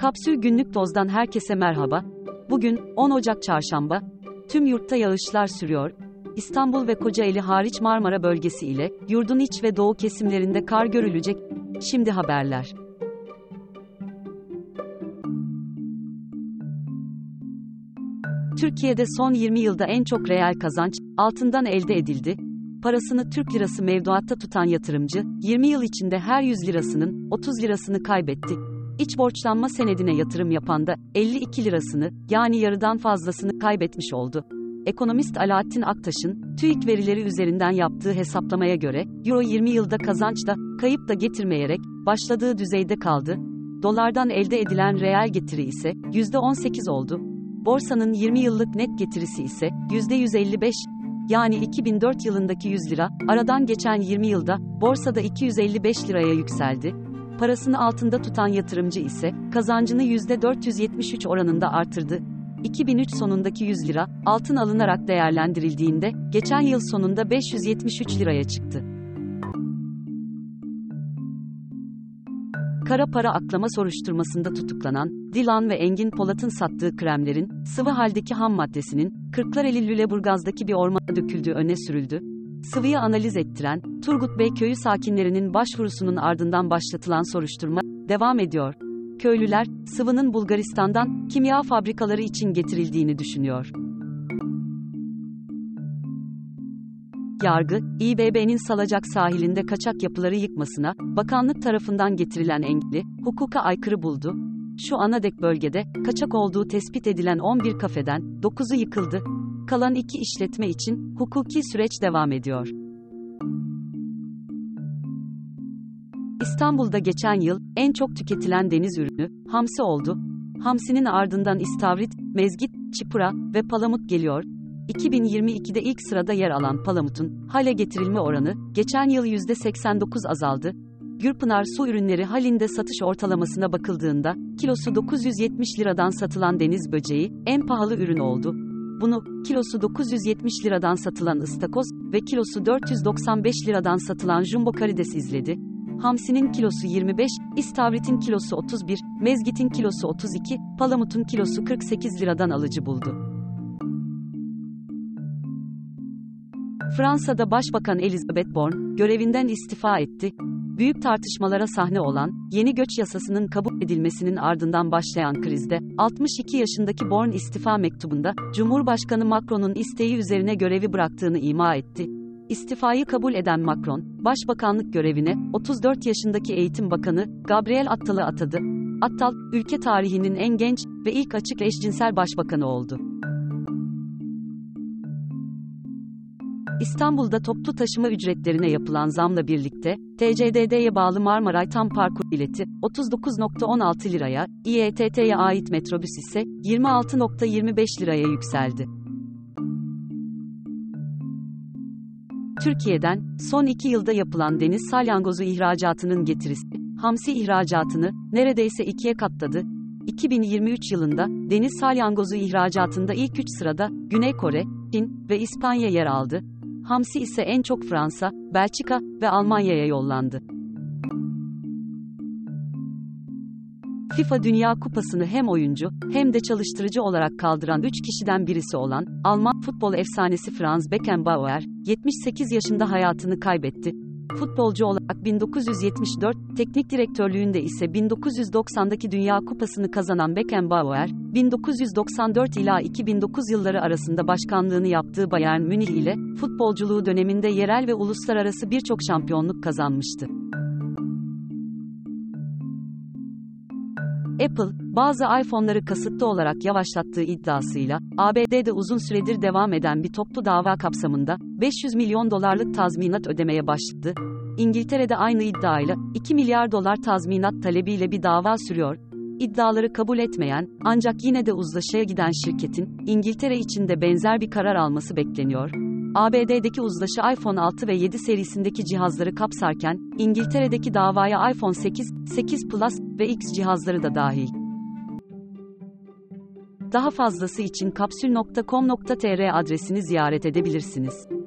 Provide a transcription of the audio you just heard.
Kapsül Günlük Toz'dan herkese merhaba. Bugün 10 Ocak Çarşamba. Tüm yurtta yağışlar sürüyor. İstanbul ve Kocaeli hariç Marmara bölgesi ile yurdun iç ve doğu kesimlerinde kar görülecek. Şimdi haberler. Türkiye'de son 20 yılda en çok reel kazanç altından elde edildi. Parasını Türk lirası mevduatta tutan yatırımcı, 20 yıl içinde her 100 lirasının 30 lirasını kaybetti. İç borçlanma senedine yatırım yapan da 52 lirasını, yani yarıdan fazlasını kaybetmiş oldu. Ekonomist Alaaddin Aktaş'ın TÜİK verileri üzerinden yaptığı hesaplamaya göre Euro 20 yılda kazanç da kayıp da getirmeyerek başladığı düzeyde kaldı. Dolardan elde edilen reel getiri ise %18 oldu. Borsanın 20 yıllık net getirisi ise %155, yani 2004 yılındaki 100 lira, aradan geçen 20 yılda borsada 255 liraya yükseldi. Parasını altında tutan yatırımcı ise kazancını %473 oranında artırdı. 2003 sonundaki 100 lira altın alınarak değerlendirildiğinde geçen yıl sonunda 573 liraya çıktı. Kara para aklama soruşturmasında tutuklanan Dilan ve Engin Polat'ın sattığı kremlerin sıvı haldeki ham maddesinin Kırklareli Lüleburgaz'daki bir ormana döküldüğü öne sürüldü. Sıvıyı analiz ettiren Turgut Bey köyü sakinlerinin başvurusunun ardından başlatılan soruşturma devam ediyor. Köylüler sıvının Bulgaristan'dan kimya fabrikaları için getirildiğini düşünüyor. Yargı, İBB'nin Salacak sahilinde kaçak yapıları yıkmasına, bakanlık tarafından getirilen engeli, hukuka aykırı buldu. Şu anadek bölgede, kaçak olduğu tespit edilen 11 kafeden, 9'u yıkıldı. Kalan iki işletme için, hukuki süreç devam ediyor. İstanbul'da geçen yıl, en çok tüketilen deniz ürünü, hamsi oldu. Hamsinin ardından istavrit, mezgit, çipura ve palamut geliyor. 2022'de ilk sırada yer alan palamutun hale getirilme oranı geçen yıl %89 azaldı. Gürpınar su ürünleri halinde satış ortalamasına bakıldığında kilosu 970 liradan satılan deniz böceği en pahalı ürün oldu. Bunu kilosu 970 liradan satılan ıstakoz ve kilosu 495 liradan satılan jumbo karides izledi. Hamsinin kilosu 25, istavritin kilosu 31, mezgitin kilosu 32, palamutun kilosu 48 liradan alıcı buldu. Fransa'da Başbakan Elizabeth Borne, görevinden istifa etti. Büyük tartışmalara sahne olan, yeni göç yasasının kabul edilmesinin ardından başlayan krizde, 62 yaşındaki Borne istifa mektubunda, Cumhurbaşkanı Macron'un isteği üzerine görevi bıraktığını ima etti. İstifayı kabul eden Macron, başbakanlık görevine, 34 yaşındaki Eğitim Bakanı, Gabriel Attal'ı atadı. Attal, ülke tarihinin en genç ve ilk açık eşcinsel başbakanı oldu. İstanbul'da toplu taşıma ücretlerine yapılan zamla birlikte, TCDD'ye bağlı Marmaray Tam Parkur bileti, 39.16 liraya, İETT'ye ait metrobüs ise, 26.25 liraya yükseldi. Türkiye'den, son iki yılda yapılan deniz salyangozu ihracatının getirisi, hamsi ihracatını, neredeyse ikiye katladı. 2023 yılında, deniz salyangozu ihracatında ilk üç sırada, Güney Kore, Çin ve İspanya yer aldı. Hamsi ise en çok Fransa, Belçika ve Almanya'ya yollandı. FIFA Dünya Kupası'nı hem oyuncu hem de çalıştırıcı olarak kaldıran 3 kişiden birisi olan Alman futbol efsanesi Franz Beckenbauer 78 yaşında hayatını kaybetti. Futbolcu olarak 1974, teknik direktörlüğünde ise 1990'daki Dünya Kupası'nı kazanan Beckenbauer, 1994 ila 2009 yılları arasında başkanlığını yaptığı Bayern Münih ile futbolculuğu döneminde yerel ve uluslararası birçok şampiyonluk kazanmıştı. Apple, bazı iPhone'ları kasıtlı olarak yavaşlattığı iddiasıyla, ABD'de uzun süredir devam eden bir toplu dava kapsamında, 500 milyon dolarlık tazminat ödemeye başladı. İngiltere'de aynı iddiayla, 2 milyar dolar tazminat talebiyle bir dava sürüyor. İddiaları kabul etmeyen, ancak yine de uzlaşıya giden şirketin, İngiltere içinde benzer bir karar alması bekleniyor. ABD'deki uzlaşı iPhone 6 ve 7 serisindeki cihazları kapsarken, İngiltere'deki davaya iPhone 8, 8 Plus ve X cihazları da dahil. Daha fazlası için kapsül.com.tr adresini ziyaret edebilirsiniz.